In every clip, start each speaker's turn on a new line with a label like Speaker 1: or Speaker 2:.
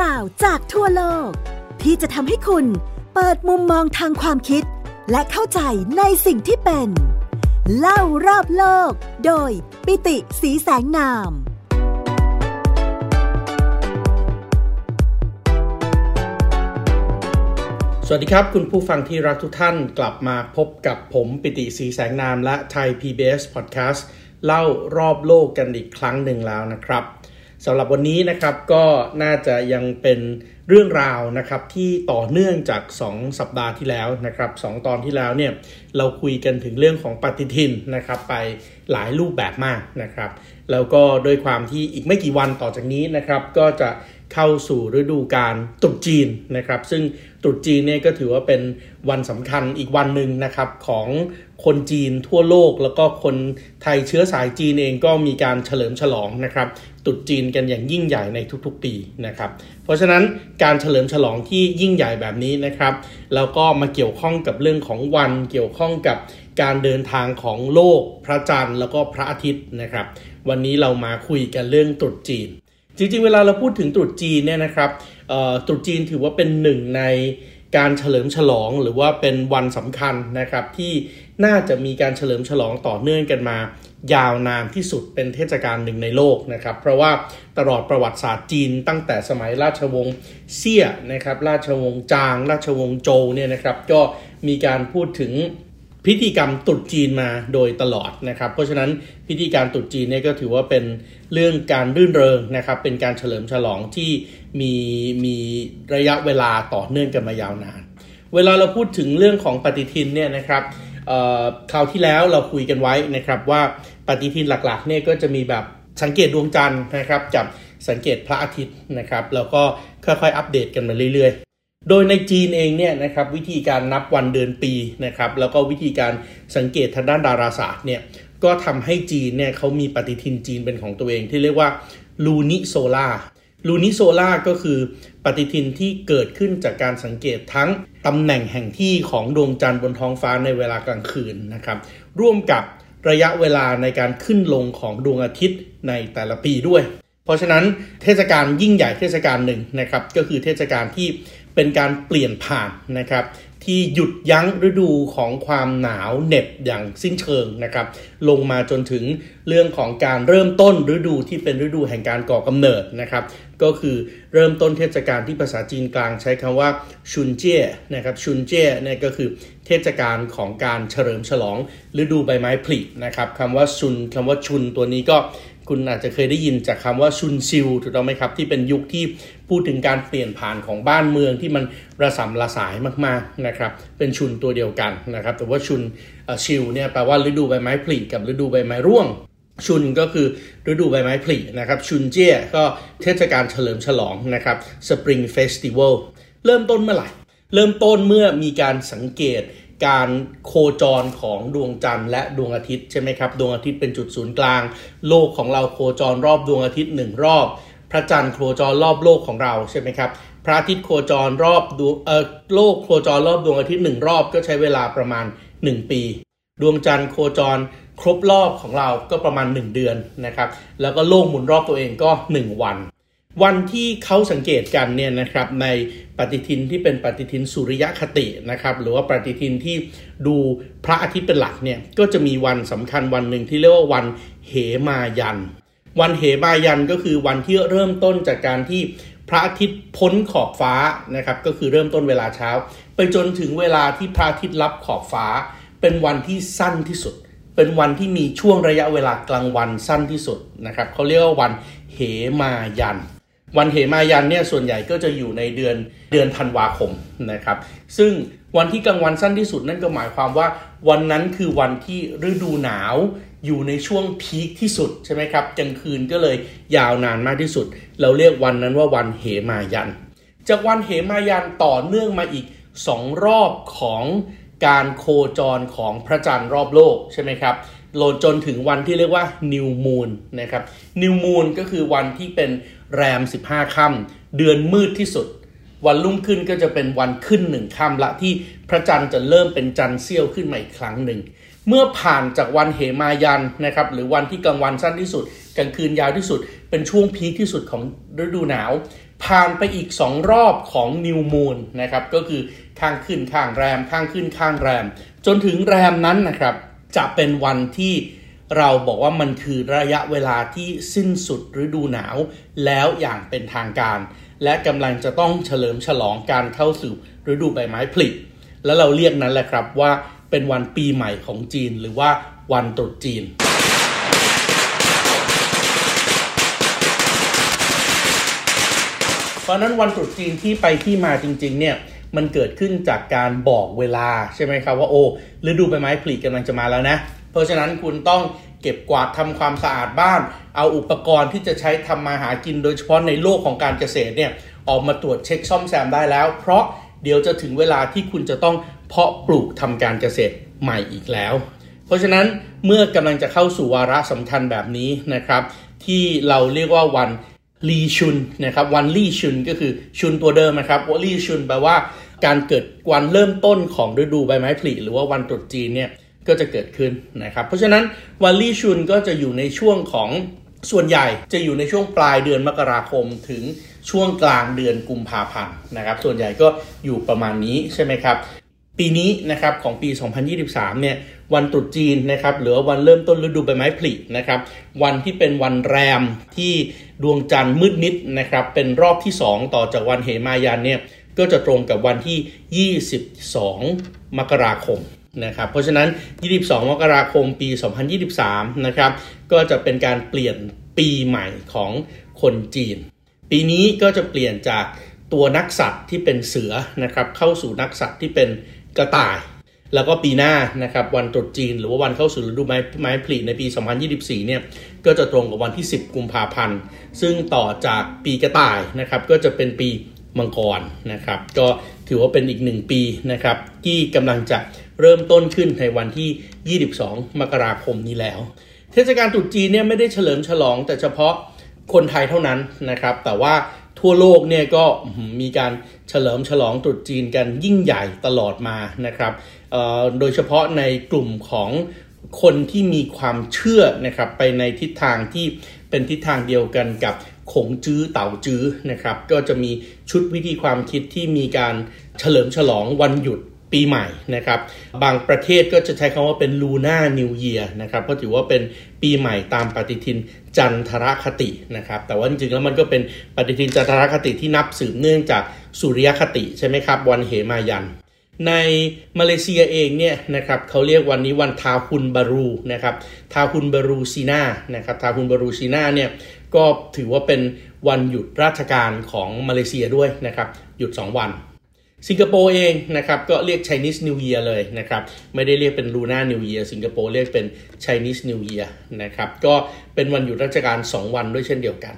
Speaker 1: ราวจากทั่วโลก ที่จะทำให้คุณเปิดมุมมองทางความคิด และเข้าใจในสิ่งที่เป็น เล่ารอบโลก โดยปิติสีแสงนาม
Speaker 2: สวัสดีครับ คุณผู้ฟังที่รักทุกท่านกลับมาพบกับผมปิติสีแสงนามและไทย PBS Podcast เล่ารอบโลกกันอีกครั้งหนึ่งแล้วนะครับ สำหรับวันนี้นะครับก็น่าจะยังเป็นเรื่องราวนะครับที่ต่อเนื่องจาก 2 สัปดาห์ที่แล้วนะครับสตอนที่แล้วเนี่ยเราคุยกันถึงเรื่องของปฏิทินนะครับไปหลายรูปแบบมากนะครับ แล้วก็โดยความที่อีกไม่กี่วันต่อจากนี้นะครับ ก็จะเข้าสู่ฤดูการตรุษจีนนะครับ ซึ่งตรุษจีนเนี่ยก็ถือว่าเป็นวันสำคัญอีกวันหนึ่งนะครับของคนจีนทั่วโลก แล้วก็คนไทยเชื้อสายจีนเองก็มีการเฉลิมฉลองนะครับ ตรุษจีนกันอย่างยิ่งใหญ่ในทุกๆปีนะครับ เพราะฉะนั้นการเฉลิมฉลองที่ยิ่งใหญ่แบบนี้นะครับ แล้วก็มาเกี่ยวข้องกับเรื่องของวันเกี่ยวข้องกับการเดินทางของโลกพระจันทร์แล้วก็พระอาทิตย์นะครับ วันนี้เรามาคุยกันเรื่องตรุษจีน จริงๆ เวลาเราพูดถึงตรุษจีนเนี่ยนะครับตรุษจีนถือว่าเป็นหนึ่งใน การเฉลิมฉลองหรือว่าเป็นวันสำคัญนะครับ ที่น่าจะมีการเฉลิมฉลองต่อเนื่องกันมา ยาวนานที่สุดเป็นเทศกาลหนึ่งในโลกนะครับ เพราะว่าตลอดประวัติศาสตร์จีน ตั้งแต่สมัยราชวงศ์เซี่ยนะครับ ราชวงศ์จาง ราชวงศ์โจวเนี่ยนะครับ ก็มีการพูดถึง พิธีกรรมตรุษจีนมาโดยตลอดนะครับ เพราะฉะนั้นพิธีการตรุษจีนเนี่ยก็ถือว่าเป็นเรื่องการรื่นเริงนะครับ เป็นการเฉลิมฉลองที่มีมีระยะเวลาต่อเนื่องกันมายาวนาน เวลาเราพูดถึงเรื่องของปฏิทินเนี่ยนะครับคราวที่แล้วเราคุยกันไว้นะครับว่าปฏิทินหลักๆเนี่ยก็จะมีแบบสังเกตดวงจันทร์นะครับกับสังเกตพระอาทิตย์นะครับแล้วก็ค่อยๆ อัปเดตกันมาเรื่อยๆ โดยในจีนเองเนี่ยนะครับวิธีการนับวันเดือนปีนะครับแล้วก็วิธีการสังเกตทางด้านดาราศาสตร์เนี่ยก็ทำให้จีนเนี่ยเขามีปฏิทินจีนเป็นของตัวเองที่เรียกว่าลูนิโซลาลูนิโซล่าก็คือปฏิทินที่เกิดขึ้นจากการสังเกตทั้งตำแหน่งแห่งที่ของดวงจันทร์บนท้องฟ้าในเวลากลางคืนนะครับร่วมกับระยะเวลาในการขึ้นลงของดวงอาทิตย์ในแต่ละปีด้วย เพราะฉะนั้นเทศกาลยิ่งใหญ่เทศกาลหนึ่งนะครับก็คือเทศกาลที่ เป็นการเปลี่ยนผ่านนะครับที่หยุดยั้งฤดูของความหนาวเหน็บอย่างสิ้นเชิงนะครับลงมาจนถึงเรื่องของการเริ่มต้นฤดูที่เป็นฤดูแห่งการก่อกำเนิดนะครับก็คือเริ่มต้นเทศกาลที่ภาษาจีนกลางใช้คำว่าชุนเจี้ยนะครับชุนเจี้ยเนี่ยก็คือเทศกาลของการเฉลิมฉลองฤดูใบไม้ผลินะครับคำว่าชุนคำว่าชุนตัวนี้ก็ คุณอาจจะเคยได้ยินจากคำว่าชุนซิลถูกต้องไหมครับ ที่เป็นยุคที่พูดถึงการเปลี่ยนผ่านของบ้านเมืองที่มันระสำระสายมากๆนะครับ เป็นชุนตัวเดียวกันนะครับ แต่ว่าชุนชิลเนี่ยแปลว่าฤดูใบไม้ผลิกับฤดูใบไม้ร่วงชุนก็คือฤดูใบไม้ผลินะครับ ชุนเจี้ยก็เทศกาลเฉลิมฉลองนะครับ Spring Festival เริ่มต้นเมื่อไหร่ เริ่มต้นเมื่อมีการสังเกต การโคจรของดวงจันทร์และดวงอาทิตย์ใช่ไหมครับ ดวงอาทิตย์เป็นจุดศูนย์กลาง โลกของเราโคจรรอบดวงอาทิตย์หนึ่งรอบ พระจันทร์โคจรรอบโลกของเราใช่ไหมครับ พระอาทิตย์โคจรรอบดวงเออโลกโคจรรอบดวงอาทิตย์หนึ่งรอบก็ใช้เวลาประมาณ 1 ปี ดวงจันทร์โคจรครบรอบของเราก็ประมาณ 1 เดือนนะครับ แล้วก็โลกหมุนรอบตัวเองก็ 1 วัน วันที่เขาสังเกตกันเนี่ยนะครับในปฏิทินที่เป็นปฏิทินสุริยคตินะครับหรือว่าปฏิทินที่ดูพระอาทิตย์เป็นหลักเนี่ยก็จะมีวันสำคัญวันหนึ่งที่เรียกว่าวันเหมายัน วันเหมายันก็คือวันที่เริ่มต้นจากการที่พระอาทิตย์พ้นขอบฟ้านะครับก็คือเริ่มต้นเวลาเช้า ไปจนถึงเวลาที่พระอาทิตย์รับขอบฟ้า เป็นวันที่สั้นที่สุด เป็นวันที่มีช่วงระยะเวลากลางวันสั้นที่สุดนะครับเขาเรียกว่าวันเหมายัน วันเหมายันเนี่ยส่วนใหญ่ก็จะอยู่ในเดือนเดือนธันวาคมนะครับ ซึ่งวันที่กลางวันสั้นที่สุดนั่นก็หมายความว่า วันนั้นคือวันที่ฤดูหนาวอยู่ในช่วงพีคที่สุดใช่ไหมครับกลางคืนก็เลยยาวนานมากที่สุด เราเรียกวันนั้นว่าวันเหมายัน จากวันเหมายันต่อเนื่องมาอีกสองรอบของการโคจรของพระจันทร์รอบโลกใช่ไหมครับโลจนถึงวันที่เรียกว่านิวมูนนะครับนิวมูนก็คือวันที่เป็น แรม 15 ค่ำเดือนมืดที่สุด วันรุ่งขึ้นก็จะเป็นวันขึ้นหนึ่งค่ำละที่พระจันทร์จะเริ่มเป็นจันทร์เสี้ยวขึ้นมาอีกครั้งหนึ่ง เมื่อผ่านจากวันเหมายันนะครับหรือวันที่กลางวันสั้นที่สุด กลางคืนยาวที่สุด เป็นช่วงพีคที่สุดของฤดูหนาว ผ่านไปอีก 2 รอบของนิวมูนนะครับก็คือข้างขึ้นข้างแรม ข้างขึ้นข้างแรม จนถึงแรมนั้นนะครับจะเป็นวันที่ เราบอกว่ามันคือระยะเวลาที่สิ้นสุดฤดูหนาวแล้วอย่างเป็นทางการ และกำลังจะต้องเฉลิมฉลองการเข้าสู่ฤดูใบไม้ผลิแล้วเราเรียกนั้นแหละครับว่าเป็นวันปีใหม่ของจีนหรือว่าวันตรุษจีน เพราะนั้นวันตรุษจีนที่ไปที่มาจริงๆเนี่ยมันเกิดขึ้นจากการบอกเวลาใช่ไหมครับว่าโอ้ฤดูใบไม้ผลิกำลังจะมาแล้วนะ เพราะฉะนั้นคุณต้องเก็บกวาดทำความสะอาดบ้าน เอาอุปกรณ์ที่จะใช้ทำมาหากินโดยเฉพาะในโลกของการเกษตรเนี่ยออกมาตรวจเช็คซ่อมแซมได้แล้ว เพราะเดี๋ยวจะถึงเวลาที่คุณจะต้องเพาะปลูกทำการเกษตรใหม่อีกแล้ว เพราะฉะนั้นเมื่อกำลังจะเข้าสู่วาระสำคัญแบบนี้นะครับ ที่เราเรียกว่าวันลีชุนนะครับวันลีชุนก็คือชุนตัวเดิมนะครับว่าลี่ชุนแปลว่าการเกิดวันเริ่มต้นของฤดูใบไม้ผลิหรือว่าวันตรุษจีนเนี่ย ก็จะเกิดขึ้นนะครับ เพราะฉะนั้นวันลี่ชุนก็จะอยู่ในช่วงของส่วนใหญ่จะอยู่ในช่วงปลายเดือนมกราคมถึงช่วงกลางเดือนกุมภาพันธ์นะครับ ส่วนใหญ่ก็อยู่ประมาณนี้ใช่ไหมครับ ปีนี้นะครับของปี 2023 เนี่ยวันตรุษจีนนะครับหรือวันเริ่มต้นฤดูใบไม้ผลินะครับ วันที่เป็นวันแรมที่ดวงจันทร์มืดมิดนะครับ เป็นรอบที่ 2 ต่อจากวันเหมายันเนี่ย ก็จะตรงกับวันที่ 22 มกราคมนะครับเพราะฉะนั้น 22 มกราคมปี 2023 นะครับก็จะเป็นการเปลี่ยนปีใหม่ของคนจีน ปีนี้ก็จะเปลี่ยนจากตัวนักสัตว์ที่เป็นเสือนะครับเข้าสู่นักสัตว์ที่เป็นกระต่าย แล้วก็ปีหน้านะครับวันตรุษจีน หรือว่าวันเข้าสู่ฤดูไม้ไม้ผลิในปี 2024 เนี่ยก็จะตรงกับวันที่ 10 กุมภาพันธ์ ซึ่งต่อจากปีกระต่ายนะครับก็จะเป็นปี มังกรนะครับ ก็ถือว่าเป็นอีกหนึ่งปีนะครับที่กำลังจะเริ่มต้นขึ้นในวันที่ 22 มกราคมนี้แล้ว เทศกาลตรุษจีนเนี่ยไม่ได้เฉลิมฉลอง แต่เฉพาะคนไทยเท่านั้นนะครับ แต่ว่าทั่วโลกเนี่ยก็มีการเฉลิมฉลองตรุษจีนกันยิ่งใหญ่ตลอดมานะครับโดยเฉพาะในกลุ่มของคนที่มีความเชื่อนะครับไปในทิศทางที่เป็นทิศทางเดียวกันกับ ขงจื้อเต่าจื้อนะครับ ก็จะมีชุดวิธีความคิดที่มีการเฉลิมฉลองวันหยุดปีใหม่นะครับ บางประเทศก็จะใช้คำว่าเป็นลูน่านิวเยียนะครับเพราะถือว่าเป็นปีใหม่ตามปฏิทินจันทรคตินะครับ แต่ว่าจริงๆแล้วมันก็เป็นปฏิทินจันทรคติที่นับสืบเนื่องจากสุริยคติใช่ไหมครับวันเหมายัน ในมาเลเซียเองเนี่ยนะครับเขาเรียกวันนี้วันทาฮุนบารูนะครับทาฮุนบารูซีนานะครับทาฮุนบารูซีนาเนี่ย ก็ถือว่าเป็นวันหยุดราชการของมาเลเซียด้วยนะครับหยุด 2 วันสิงคโปร์เองนะครับก็เรียก Chinese New Year เลยนะครับไม่ได้เรียกเป็น Lunar New Year สิงคโปร์เรียกเป็น Chinese New Year นะครับก็เป็นวันหยุดราชการ 2 วันด้วยเช่นเดียวกัน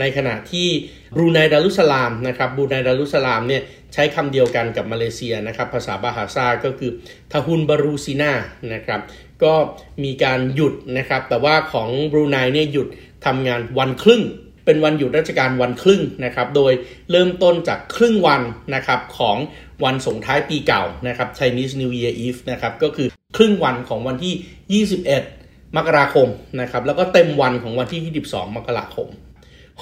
Speaker 2: ในขณะที่บรูไนดารุสลามนะครับบรูไนดารุสลามเนี่ยใช้คำเดียวกันกับมาเลเซียนะครับภาษาบาฮาซาก็คือทาฮุนบารูซีนานะครับ ก็มีการหยุดนะครับ แต่ว่าของบรูไนเนี่ยหยุดทำงานวันครึ่ง เป็นวันหยุดราชการวันครึ่งนะครับ โดยเริ่มต้นจากครึ่งวันนะครับของวันส่งท้ายปีเก่านะครับ Chinese New Year Eve นะครับ ก็คือครึ่งวันของวันที่ 21 มกราคมนะครับ แล้วก็เต็มวันของวันที่ 22 มกราคม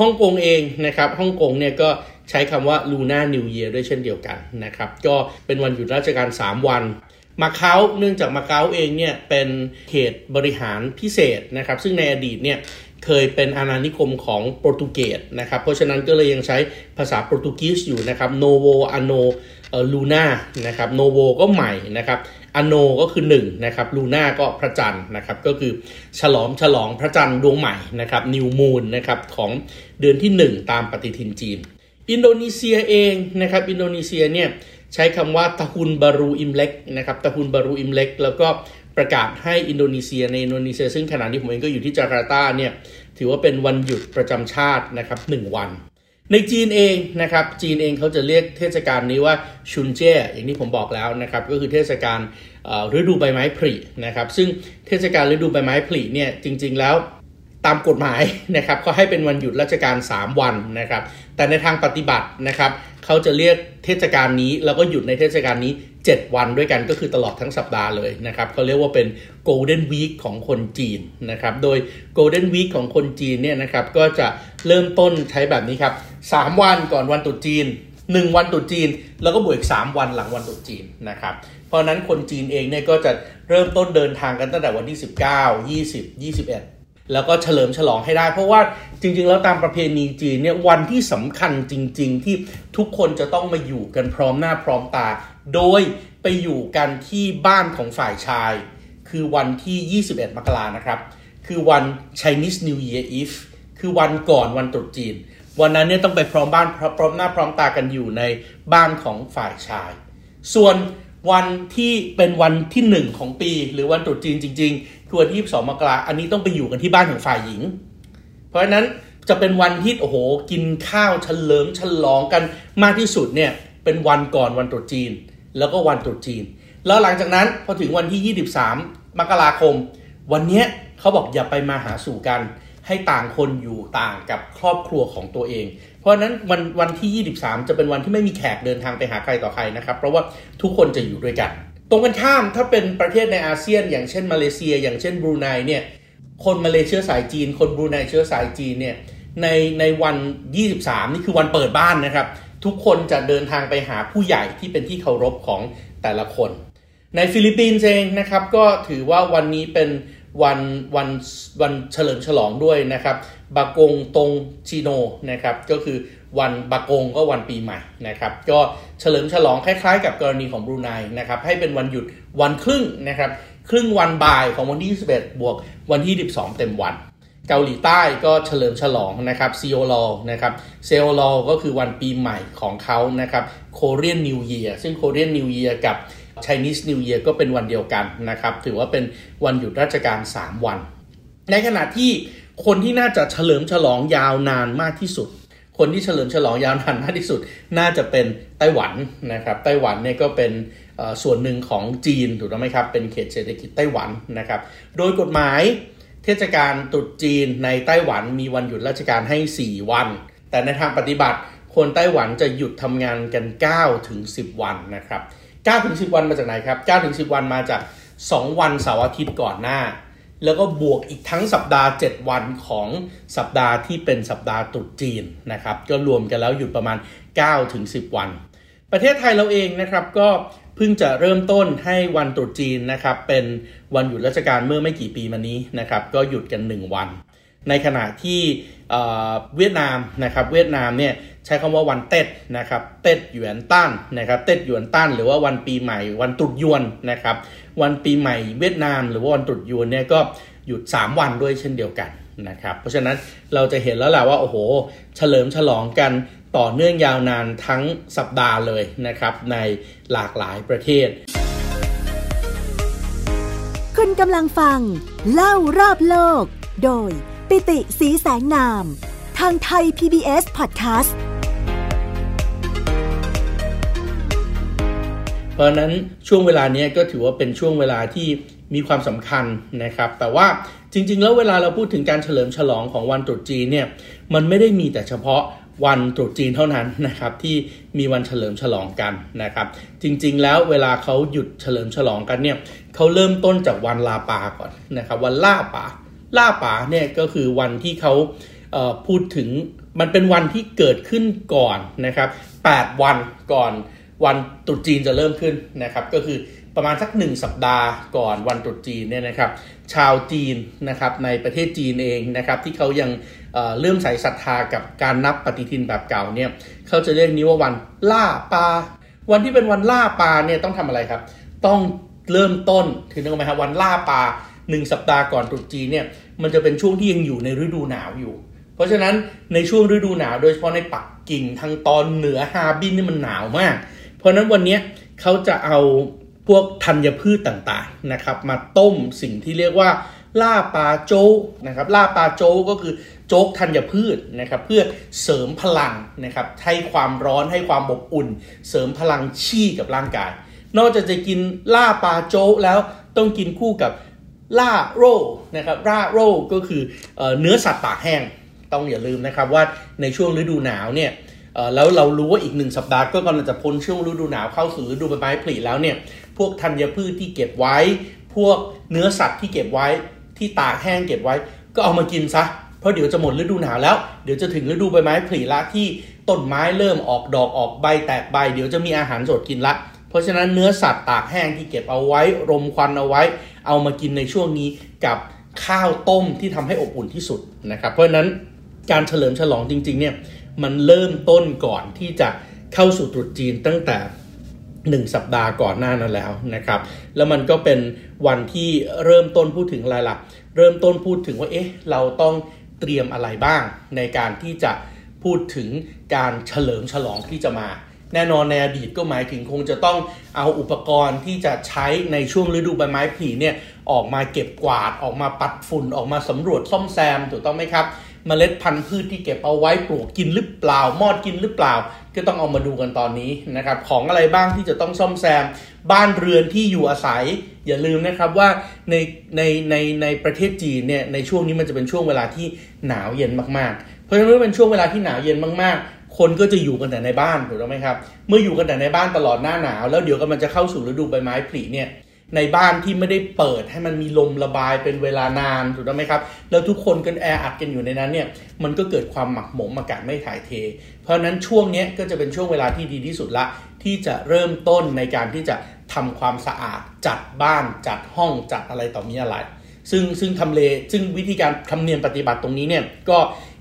Speaker 2: ฮ่องกงเองนะครับฮ่องกงเนี่ยก็ใช้คำว่า Luna New Year ด้วยเช่นเดียวกันนะครับ ก็เป็นวันหยุดราชการ 3 วัน มาเก๊าเนื่องจากมาเก๊าเองเนี่ยเป็นเขตบริหารพิเศษนะครับซึ่งในอดีตเนี่ยเคยเป็นอาณานิคมของโปรตุเกสนะครับเพราะฉะนั้นก็เลยยังใช้ภาษา Portuguese อยู่นะครับ Novo Ano Luna นะครับ Novo ก็ใหม่นะครับ Ano ก็คือ1นะครับ Luna ก็พระจันทร์นะครับก็คือฉลองฉลองพระจันทร์ดวงใหม่นะครับ new moon นะครับของเดือนที่ 1 ตามปฏิทินจีน อินโดนีเซียเองนะครับอินโดนีเซียเนี่ย ใช้คำว่า Tahun Baru Imlek นะครับ Tahun Baru Imlek แล้วก็ประกาศให้อินโดนีเซียในอินโดนีเซีย ซึ่งขณะนี้ผมเองก็อยู่ที่จาการ์ตาเนี่ยถือว่าเป็นวันหยุดประจำชาตินะครับหวัน ในจีนเองนะครับจีนเองเขาจะเรียกเทศกาลนี้ว่า春节 อย่างที่ผมบอกแล้วนะครับก็คือเทศกาลฤดูใบไม้ผลินะครับซึ่งเทศกาลฤดูใบไม้ผลิเนี่ยจริง ๆแล้วตามกฎหมายนะครับก็ให้เป็นวันหยุดราชการ 3 วันนะครับ แต่ในทางปฏิบัตินะครับเขาจะเรียกเทศกาลนี้ แล้วก็หยุดในเทศกาลนี้ 7 วันด้วยกันก็คือตลอดทั้งสัปดาห์เลยนะครับเขาเรียกว่าเป็น Golden Week ของคนจีนนะครับโดย Golden Week ของคนจีนเนี่ยนะครับก็จะเริ่มต้นใช้แบบนี้ครับ 3 วันก่อนวันตรุษจีน 1 วันตรุษจีน แล้วก็บวกอีก 3 วันหลังวันตรุษจีนนะครับเพราะนั้นคนจีนเองเนี่ยก็จะเริ่มต้นเดินทางกันตั้งแต่วันที่ 19 20 21 แล้วก็เฉลิมฉลองให้ได้ เพราะว่าจริง ๆ แล้วตามประเพณีจีนเนี่ยวันที่สำคัญจริง ๆ ที่ทุกคนจะต้องมาอยู่กันพร้อมหน้าพร้อมตา โดยไปอยู่กันที่บ้านของฝ่ายชาย คือวันที่ 21 มกรานะครับ คือวัน Chinese New Year Eve คือวันก่อนวันตรุษจีน วันนั้นเนี่ยต้องไปพร้อมบ้านพร้อมหน้าพร้อมตากันอยู่ในบ้านของฝ่ายชาย ส่วนวันที่เป็นวันที่ 1 ของปี หรือวันตรุษจีนจริง ๆ คือวันที่ 22 มกราอันนี้ต้องไปอยู่กันที่บ้านของฝ่ายหญิง เพราะฉะนั้นจะเป็นวันที่โอ้โหกินข้าวเฉลิมฉลองกันมากที่สุดเนี่ยเป็นวันก่อนวันตรุษจีน แล้วก็วันตรุษจีน แล้วหลังจากนั้นพอถึงวันที่ 23 มกราคม วันนี้เขาบอกอย่าไปมาหาสู่กัน ให้ต่างคนอยู่ต่างกับครอบครัวของตัวเอง เพราะฉะนั้นวันวันที่ 23 จะเป็นวันที่ไม่มีแขกเดินทางไปหาใครต่อใครนะครับ เพราะว่าทุกคนจะอยู่ด้วยกัน ตรงกันข้ามถ้าเป็นประเทศในอาเซียน อย่างเช่นมาเลเซีย อย่างเช่นบรูไนเนี่ยคนมาเลเซียสายจีน คนบรูไนเชื้อสายจีนเนี่ยในในวัน 23 นี่คือวันเปิดบ้านนะครับ ทุกคนจะเดินทางไปหาผู้ใหญ่ที่เป็นที่เคารพของแต่ละคน ในฟิลิปปินส์เองนะครับ ก็ถือว่าวันนี้เป็นวันวันวันเฉลิมฉลองด้วยนะครับบากงตงชิโนนะครับ ก็คือ วันบากงก็วันปีใหม่นะครับก็เฉลิมฉลองคล้ายๆ กับกรณีของบรูไนนะครับให้เป็นวันหยุดวันครึ่งนะครับครึ่งวันบ่ายของวันที่ 21 บวกวันที่ 12 เต็มวัน เกาหลีใต้ก็เฉลิมฉลองนะครับซีโอลนะครับเซโอลก็คือวันปีใหม่ของเขานะครับโคเรียนนิวเยียซึ่งโคเรียนนิวเยียกับ Chinese New Year ก็เป็นวันเดียวกันนะครับ ถือว่าเป็นวันหยุดราชการ 3 วัน ในขณะที่คนที่น่าจะเฉลิมฉลองยาวนานมากที่สุด คนที่เฉลิมฉลองยาวนานมากที่สุดน่าจะเป็นไต้หวันนะครับไต้หวันเนี่ยก็เป็นส่วนหนึ่งของจีนถูกต้องไหมครับเป็นเขตเศรษฐกิจไต้หวันนะครับโดยกฎหมายเทศกาลตรุษจีนในไต้หวันมีวันหยุดราชการให้ 4 วัน แต่ในทางปฏิบัติคนไต้หวันจะหยุดทำงานกัน 9 ถึง 10 วันนะครับ9ถึง10 วันมาจากไหนครับ9ถึง10 วันมาจาก 2 วันเสาร์อาทิตย์ก่อนหน้า แล้วก็บวกอีกทั้งสัปดาห์ 7 วันของสัปดาห์ที่เป็นสัปดาห์ตรุษจีนนะครับก็รวมกันแล้วหยุดประมาณ9ถึง10 วัน ประเทศไทยเราเองนะครับก็เพิ่งจะเริ่มต้นให้วันตรุษจีนนะครับเป็นวันหยุดราชการเมื่อไม่กี่ปีมานี้นะครับก็หยุดกัน 1 วัน ในขณะที่เวียดนามนะครับเวียดนามเนี่ย ใช้คำว่าวันเต็ดนะครับ เต็ดหยวนต้านนะครับ เต็ดหยวนต้านหรือว่าวันปีใหม่ วันตรุษยวนนะครับ วันปีใหม่เวียดนาม หรือว่าวันตรุษยวนเนี่ยก็หยุด 3 วันด้วยเช่นเดียวกันนะครับ เพราะฉะนั้นเราจะเห็นแล้วแหละว่าโอ้โห เฉลิมฉลองกันต่อเนื่องยาวนานทั้งสัปดาห์เลยนะครับ ในหลากหลายประเทศ
Speaker 1: คุณกำลังฟัง เล่ารอบโลก โดยปิติสีแสงนาม ทางไทย PBS Podcast
Speaker 2: เพราะนั้นช่วงเวลานี้ก็ถือว่าเป็นช่วงเวลาที่มีความสำคัญนะครับ แต่ว่าจริง ๆ แล้วเวลาเราพูดถึงการเฉลิมฉลองของวันตรุษจีนเนี่ยมันไม่ได้มีแต่เฉพาะวันตรุษจีนเท่านั้นนะครับที่มีวันเฉลิมฉลองกันนะครับ จริงๆ แล้วเวลาเขาหยุดเฉลิมฉลองกันเนี่ยเขาเริ่มต้นจากวันลาปาก่อนนะครับวันล่าปาล่าปาเนี่ยก็คือวันที่เขาพูดถึงมันเป็นวันที่เกิดขึ้นก่อนนะครับ 8 วันก่อน วันตรุษจีนจะเริ่มขึ้นนะครับ ก็คือประมาณสักหนึ่งสัปดาห์ก่อนวันตรุษจีนเนี่ยนะครับ ชาวจีนนะครับในประเทศจีนเองนะครับที่เขายังเริ่มใส่ศรัทธากับการนับปฏิทินแบบเก่าเนี่ยเขาจะเรียกนี้ว่าวันล่าปลาวันที่เป็นวันล่าปลาเนี่ยต้องทำอะไรครับ ต้องเริ่มต้นคือนึกไหมครับวันล่าปลาหนึ่งสัปดาห์ก่อนตรุษจีนเนี่ยมันจะเป็นช่วงที่ยังอยู่ในฤดูหนาวอยู่ เพราะฉะนั้นในช่วงฤดูหนาว โดยเฉพาะในปักกิ่งทางตอนเหนือฮาบินนี่มันหนาวมาก ราะนั้นวันนี้เขาจะเอาพวกธัญพืชต่างๆนะครับ มาต้มสิ่งที่เรียกว่าล่าปลาโจ๊กนะครับล่าปลาโจ๊กก็คือโจ๊กธัญพืชนะครับ เพื่อเสริมพลังนะครับให้ความร้อนให้ความอบอุ่น เสริมพลังชี่กับร่างกาย นอกจากจะกินล่าปลาโจ๊กแล้วต้องกินคู่กับล่าโร่นะครับล่าโร่ก็คือเนื้อสัตว์ปากแห้ง ต้องอย่าลืมนะครับว่าในช่วงฤดูหนาวเนี่ย แล้วเรารู้ว่าอีกหนึ่งสัปดาห์ก็กำลังจะพ้นช่วงฤดูหนาวเข้าสู่ฤดูใบไม้ผลิแล้วเนี่ยพวกธัญพืชที่เก็บไว้ พวกเนื้อสัตว์ที่เก็บไว้ที่ตากแห้งเก็บไว้ ก็เอามากินซะเพราะเดี๋ยวจะหมดฤดูหนาวแล้ว เดี๋ยวจะถึงฤดูใบไม้ผลิละที่ต้นไม้เริ่มออกดอกออกใบแตกใบ เดี๋ยวจะมีอาหารสดกินละ เพราะฉะนั้นเนื้อสัตว์ตากแห้งที่เก็บเอาไว้ รมควันเอาไว้ เอามากินในช่วงนี้กับข้าวต้มที่ทำให้อบอุ่นที่สุดนะครับเพราะฉะนั้นการเฉลิมฉลองจริงๆเนี่ย มันเริ่มต้นก่อนที่จะเข้าสู่ตรุษจีนตั้งแต่1สัปดาห์ก่อนหน้านั้นแล้วนะครับ แล้วมันก็เป็นวันที่เริ่มต้นพูดถึงอะไรล่ะ เริ่มต้นพูดถึงว่า เอ๊ะ เราต้องเตรียมอะไรบ้าง ในการที่จะพูดถึงการเฉลิมฉลองที่จะมา แน่นอนในอดีตก็หมายถึงคงจะต้องเอาอุปกรณ์ที่จะใช้ในช่วงฤดูใบไม้ผลิเนี่ย ออกมาเก็บกวาด ออกมาปัดฝุ่น ออกมาสำรวจซ่อมแซม ถูกต้องไหมครับ มเมล็ดพันธุ์พืชที่เก็บเอาไว้ปลูกกินหรือเปล่ามอดกินหรือเปล่า ก็ต้องเอามาดูกันตอนนี้นะครับของอะไรบ้างที่จะต้องซ่อมแซม บ้านเรือนที่อยู่อาศัย อย่าลืมนะครับว่าในในในในประเทศจีนเนี่ยในช่วงนี้มันจะเป็นช่วงเวลาที่หนาวเย็นมากๆ เพราะฉะนั้นเมื่อเป็นช่วงเวลาที่หนาวเย็นมากๆ คนก็จะอยู่กันแต่ในบ้านถูกต้องไหมครับเมื่ออยู่กันแต่ในบ้านตลอดหน้าหนาว แล้วเดี๋ยวก็มันจะเข้าสู่ฤดูใบไม้ผลิเนี่ย ในบ้านที่ไม่ได้เปิดให้มันมีลมระบายเป็นเวลานานถูกต้องไหมครับ แล้วทุกคนกันแออัดกันอยู่ในนั้นเนี่ยมันก็เกิดความหมักหมมอากาศไม่ถ่ายเท เพราะนั้นช่วงนี้ก็จะเป็นช่วงเวลาที่ดีที่สุดละ ที่จะเริ่มต้นในการที่จะทำความสะอาดจัดบ้านจัดห้องจัดอะไรต่อมีอะไรซึ่งซึ่งทำเลซึ่งวิธีการทำเนียมปฏิบัติตรงนี้เนี่ยก็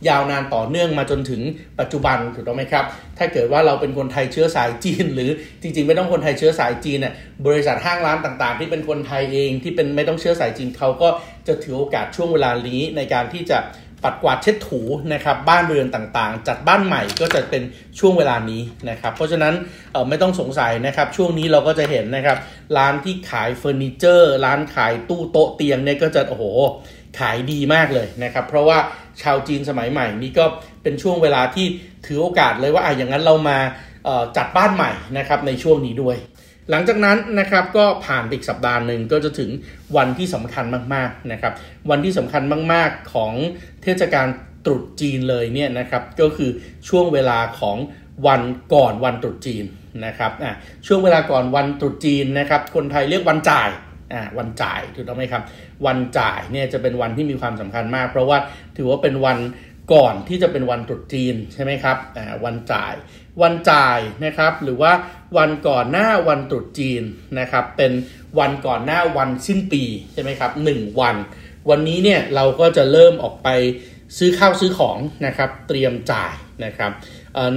Speaker 2: ยาวนานต่อเนื่องมาจนถึงปัจจุบันถูกต้องไหมครับ ถ้าเกิดว่าเราเป็นคนไทยเชื้อสายจีน หรือจริงๆ ไม่ต้องคนไทยเชื้อสายจีนเนี่ยบริษัทห้างร้านต่าง ๆ ที่เป็นคนไทยเองที่เป็นไม่ต้องเชื้อสายจีนเขาก็จะถือโอกาสช่วงเวลานี้ในการที่จะปัดกวาดเช็ดถูนะครับบ้านเรือนต่างๆ จัดบ้านใหม่ก็จะเป็นช่วงเวลานี้นะครับ เพราะฉะนั้นไม่ต้องสงสัยนะครับช่วงนี้เราก็จะเห็นนะครับร้านที่ขายเฟอร์นิเจอร์ ร้านขายตู้โต๊ะเตียงเนี่ยก็จะโอ้โห ขายดีมากเลยนะครับ เพราะว่าชาวจีนสมัยใหม่นี้ก็เป็นช่วงเวลาที่ถือโอกาสเลยว่าอะอย่างนั้นเรามาจัดบ้านใหม่นะครับในช่วงนี้ด้วย หลังจากนั้นนะครับก็ผ่านอีกสัปดาห์หนึ่งก็จะถึงวันที่สำคัญมากๆนะครับ วันที่สำคัญมาก ๆของเทศกาลตรุษจีนเลยเนี่ยนะครับก็คือช่วงเวลาของวันก่อนวันตรุษจีนนะครับอะช่วงเวลาก่อนวันตรุษจีนนะครับ คนไทยเรียกวันจ่าย อ่าวันจ่ายถูกต้องไหมครับ วันจ่ายเนี่ยจะเป็นวันที่มีความสำคัญมาก เพราะว่าถือว่าเป็นวันก่อนที่จะเป็นวันตรุษจีนใช่ไหมครับอ่าวันจ่าย วันจ่ายนะครับ หรือว่าวันก่อนหน้าวันตรุษจีนนะครับ เป็นวันก่อนหน้าวันสิ้นปีใช่ไหมครับหนึ่งวัน วันนี้เนี่ยเราก็จะเริ่มออกไปซื้อข้าวซื้อของนะครับ เตรียมจ่ายนะครับ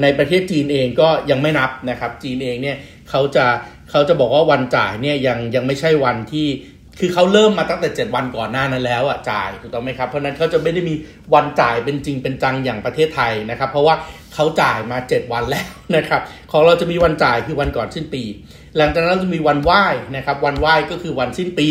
Speaker 2: ในประเทศจีนเองก็ยังไม่นับนะครับ จีนเองเนี่ยเขาจะเขาจะบอกว่าวันจ่ายเนี่ยยังยังไม่ใช่วันที่คือเขาเริ่มมาตั้งแต่ 7 วันก่อนหน้านั้นแล้วอะจ่ายถูกต้องไหมครับ เพราะนั้นเขาจะไม่ได้มีวันจ่ายเป็นจริงเป็นจังอย่างประเทศไทยนะครับ เพราะว่าเขาจ่ายมา 7 วันแล้วนะครับของเราจะมีวันจ่ายคือวันก่อนสิ้นปี หลังจากนั้นเราจะมีวันไหว้นะครับ วันไหว้ก็คือวันสิ้นปี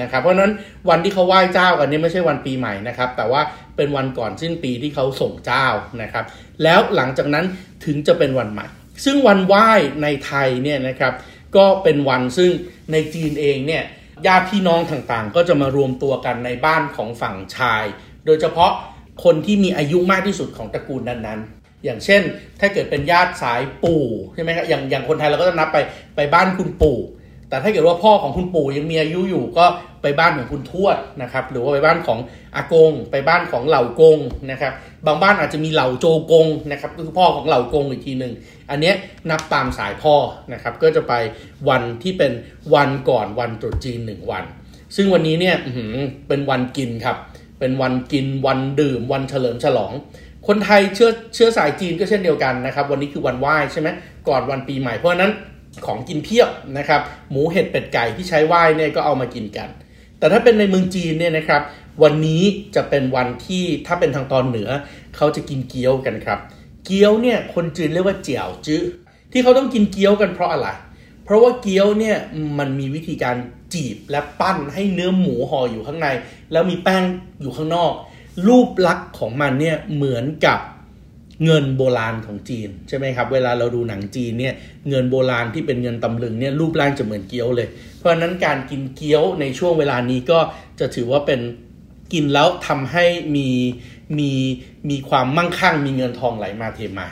Speaker 2: นะครับเพราะนั้นวันที่เขาไหว้เจ้ากันนี่ไม่ใช่วันปีใหม่นะครับ แต่ว่าเป็นวันก่อนสิ้นปีที่เขาส่งเจ้านะครับ แล้วหลังจากนั้นถึงจะเป็นวันใหม่ ซึ่งวันไหว้ในไทยเนี่ยนะครับ ก็เป็นวันซึ่งในจีนเองเนี่ยญาติพี่น้องต่างๆ ก็จะมารวมตัวกันในบ้านของฝั่งชาย โดยเฉพาะคนที่มีอายุมากที่สุดของตระกูลนั้นๆ อย่างเช่น ถ้าเกิดเป็นญาติสายปู่ใช่ไหมครับอย่างอย่างคนไทยเราก็จะนับไปไปบ้านคุณปู่ แต่ถ้าเกิดว่าพ่อของคุณปู่ยังมีอายุอยู่ก็ไปบ้านของคุณทวดนะครับ หรือว่าไปบ้านของอากง ไปบ้านของเหล่ากงนะครับ บางบ้านอาจจะมีเหล่าโจกงนะครับก็คือพ่อของเหล่ากงอีกทีหนึ่งอันนี้นับตามสายพ่อนะครับ ก็จะไปวันที่เป็นวันก่อนวันตรุษจีนหนึ่งวัน ซึ่งวันนี้เนี่ยเป็นวันกินครับ เป็นวันกินวันดื่ม วันเฉลิมฉลอง คนไทยเชื้อเชื้อสายจีนก็เช่นเดียวกันนะครับ วันนี้คือวันไหว้ใช่ไหมก่อนวันปีใหม่เพราะนั้น ของกินเพียบนะครับ หมูเห็ดเป็ดไก่ที่ใช้ไหว้เนี่ยก็เอามากินกัน แต่ถ้าเป็นในเมืองจีนเนี่ยนะครับ วันนี้จะเป็นวันที่ถ้าเป็นทางตอนเหนือ เขาจะกินเกี๊ยวกันครับ เกี๊ยวเนี่ยคนจีนเรียกว่าเจียวจื้อที่เขาต้องกินเกี๊ยวกันเพราะอะไร เพราะว่าเกี๊ยวเนี่ยมันมีวิธีการจีบและปั้นให้เนื้อหมูห่ออยู่ข้างใน แล้วมีแป้งอยู่ข้างนอก รูปลักษณ์ของมันเนี่ยเหมือนกับ เงินโบราณของจีนใช่ไหมครับ เวลาเราดูหนังจีนเนี่ยเงินโบราณที่เป็นเงินตำลึงเนี่ยรูปร่างจะเหมือนเกี๊ยวเลย เพราะฉะนั้นการกินเกี๊ยวในช่วงเวลานี้ก็จะถือว่าเป็นกินแล้วทำให้มีมีมีความมั่งคั่งมีเงินทองไหลมาเทมา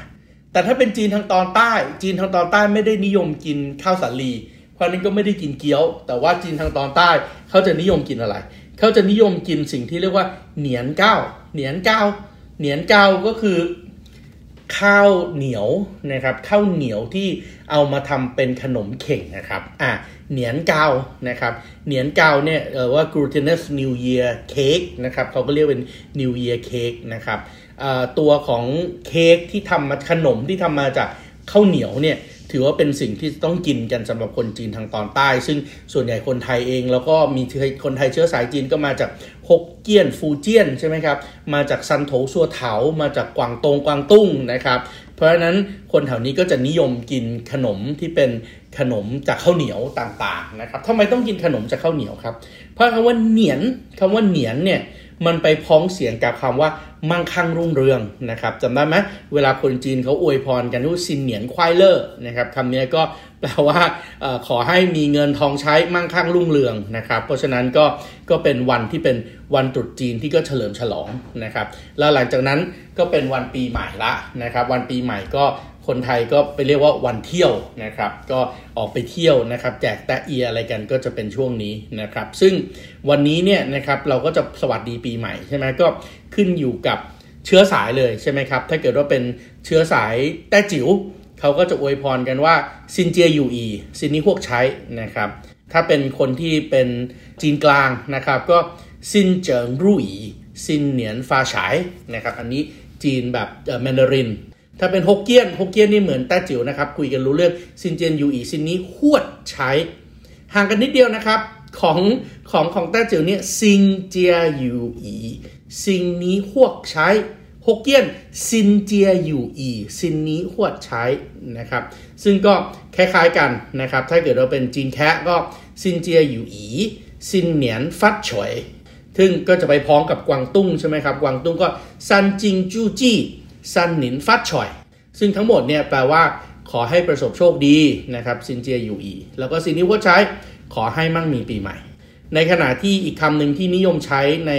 Speaker 2: แแต่ถ้าเป็นจีนทางตอนใต้ จีนทางตอนใต้ไม่ได้นิยมกินข้าวสาลี เพราะนั้นก็ไม่ได้กินเกี๊ยว แต่ว่าจีนทางตอนใต้เขาจะนิยมกินอะไร เขาจะนิยมกินสิ่งที่เรียกว่าเหนียนเก้าเหนียนเก้าเหนียนเก้าก็คือ ข้าวเหนียวนะครับข้าวเหนียวที่เอามาทำเป็นขนมเข่งนะครับอะเหนียนเกานะครับเหนียนเกาเนี่ยเออว่า glutinous new year cake นะครับเขาก็เรียกเป็น new year cake นะครับตัวของเค้กที่ทำมาขนมที่ทำมาจากข้าวเหนียวเนี่ย ถือว่าเป็นสิ่งที่ต้องกินกันสำหรับคนจีนทางตอนใต้ ซึ่งส่วนใหญ่คนไทยเองแล้วก็มีคนไทยเชื้อสายจีนก็มาจากฮกเกี้ยนฟูเจียนใช่ไหมครับ มาจากซันโถซัวเถา มาจากกวางตงกวางตุ้งนะครับ เพราะฉะนั้นคนแถวนี้ก็จะนิยมกินขนมที่เป็น ขนมจากข้าวเหนียวต่างๆนะครับทำไมต้องกินขนมจากข้าวเหนียวครับ เพราะคำว่าเหนียนคำว่าเหนียนเนี่ยมันไปพ้องเสียงกับคำว่ามั่งคั่งรุ่งเรืองนะครับจำได้ไหมเวลาคนจีนเขาอวยพรกันว่าซินเหนียนควายเลอร์นะครับคำนี้ก็แปลว่าอขอให้มีเงินทองใช้มั่งคั่งรุ่งเรืองนะครับ เพราะฉะนั้นก็ก็เป็นวันที่เป็นวันตรุษจีนที่ก็เฉลิมฉลองนะครับ แล้วหลังจากนั้นก็เป็นวันปีใหม่ละนะครับ วันปีใหม่ก็ คนไทยก็ไปเรียกว่าวันเที่ยวนะครับ ก็ออกไปเที่ยวนะครับแจกแต๊ะเอียอะไรกันก็จะเป็นช่วงนี้นะครับ ซึ่งวันนี้เนี่ยนะครับเราก็จะสวัสดีปีใหม่ใช่ไหมก็ขึ้นอยู่กับเชื้อสายเลยใช่ไหมครับ ถ้าเกิดว่าเป็นเชื้อสายแต้จิ๋วเขาก็จะอวยพรกันว่า新正如意 新年发财นะครับ ถ้าเป็นคนที่เป็นจีนกลางนะครับ ก็新正如意 新年发财นะครับ อันนี้จีนแบบแมนดาริน ถ้าเป็นฮกเกี้ยนฮกเกี้ยนนี่เหมือนแต้จิ๋วนะครับ คุยกันรู้เรื่อง新正如意 新年发财 ห่างกันนิดเดียวนะครับ ของของของแต้จิ๋วเนี่ย新正如意 新年发财ฮกเกี้ยน新正如意 新年发财นะครับ ซึ่งก็คล้ายๆกันนะครับ ถ้าเกิดเราเป็นจีนแคะก็新正如意 新年发财ซึ่งก็จะไปพ้องกับกวางตุ้งใช่ไหมครับ กวางตุ้งก็新正如意 新年发财 ซึ่งทั้งหมดเนี่ยแปลว่าขอให้ประสบโชคดีนะครับ新正如意 แล้วก็新年发财ขอให้มั่งมีปีใหม่ ในขณะที่อีกคำหนึ่งที่นิยมใช้ใน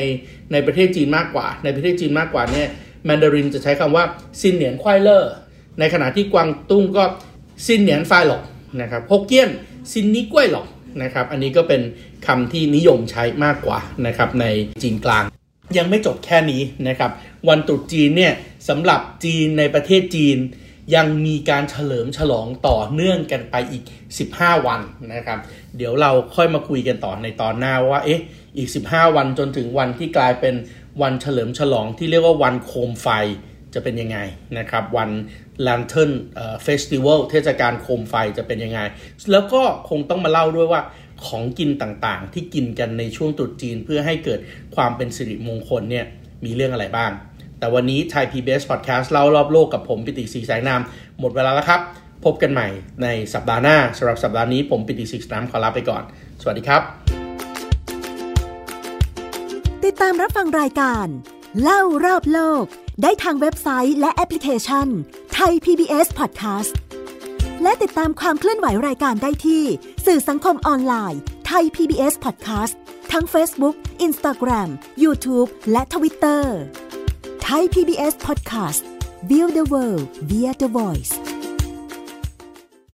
Speaker 2: ในประเทศจีนมากกว่า ในประเทศจีนมากกว่าเนี่ยแมนดารินจะใช้คำว่าซินเหนียนควายเลอร์ในขณะที่กวางตุ้งก็ซินเหนียนไฟหลอกนะครับฮกเกี้ยนซินนี้กล้วยหลอกนะครับอันนี้ก็เป็นคำที่นิยมใช้มากกว่านะครับในจีนกลาง ยังไม่จบแค่นี้นะครับวันตรุษจีนเนี่ย สำหรับจีนในประเทศจีน ยังมีการเฉลิมฉลองต่อเนื่องกันไปอีก 15 วันนะครับ เดี๋ยวเราค่อยมาคุยกันต่อในตอนหน้าว่าเอ๊ะอีก 15 วันจนถึงวันที่กลายเป็นวันเฉลิมฉลองที่เรียกว่าวันโคมไฟจะเป็นยังไงนะครับ วัน Lantern Festival เทศกาลโคมไฟจะเป็นยังไง แล้วก็คงต้องมาเล่าด้วยว่าของกินต่างๆ ที่กินกันในช่วงตรุษจีนเพื่อให้เกิดความเป็นสิริมงคลเนี่ยมีเรื่องอะไรบ้าง แต่วันนี้ไทย PBS Podcast เล่ารอบโลกกับผมปิติศรีสายนาม หมดเวลาแล้วครับ พบกันใหม่ในสัปดาห์หน้าสำหรับสัปดาห์นี้ผมปิติศรีสายนามขอลาไปก่อน สวัสดีครับ
Speaker 1: ติดตามรับฟังรายการ เล่ารอบโลก ได้ทางเว็บไซต์และแอปพลิเคชันไทย PBS Podcast และติดตามความเคลื่อนไหวรายการได้ที่ สื่อสังคมออนไลน์ไทย PBS Podcast ทั้ง Facebook, Instagram, YouTube และ Twitter Thai PBS Podcast Build the World via the Voice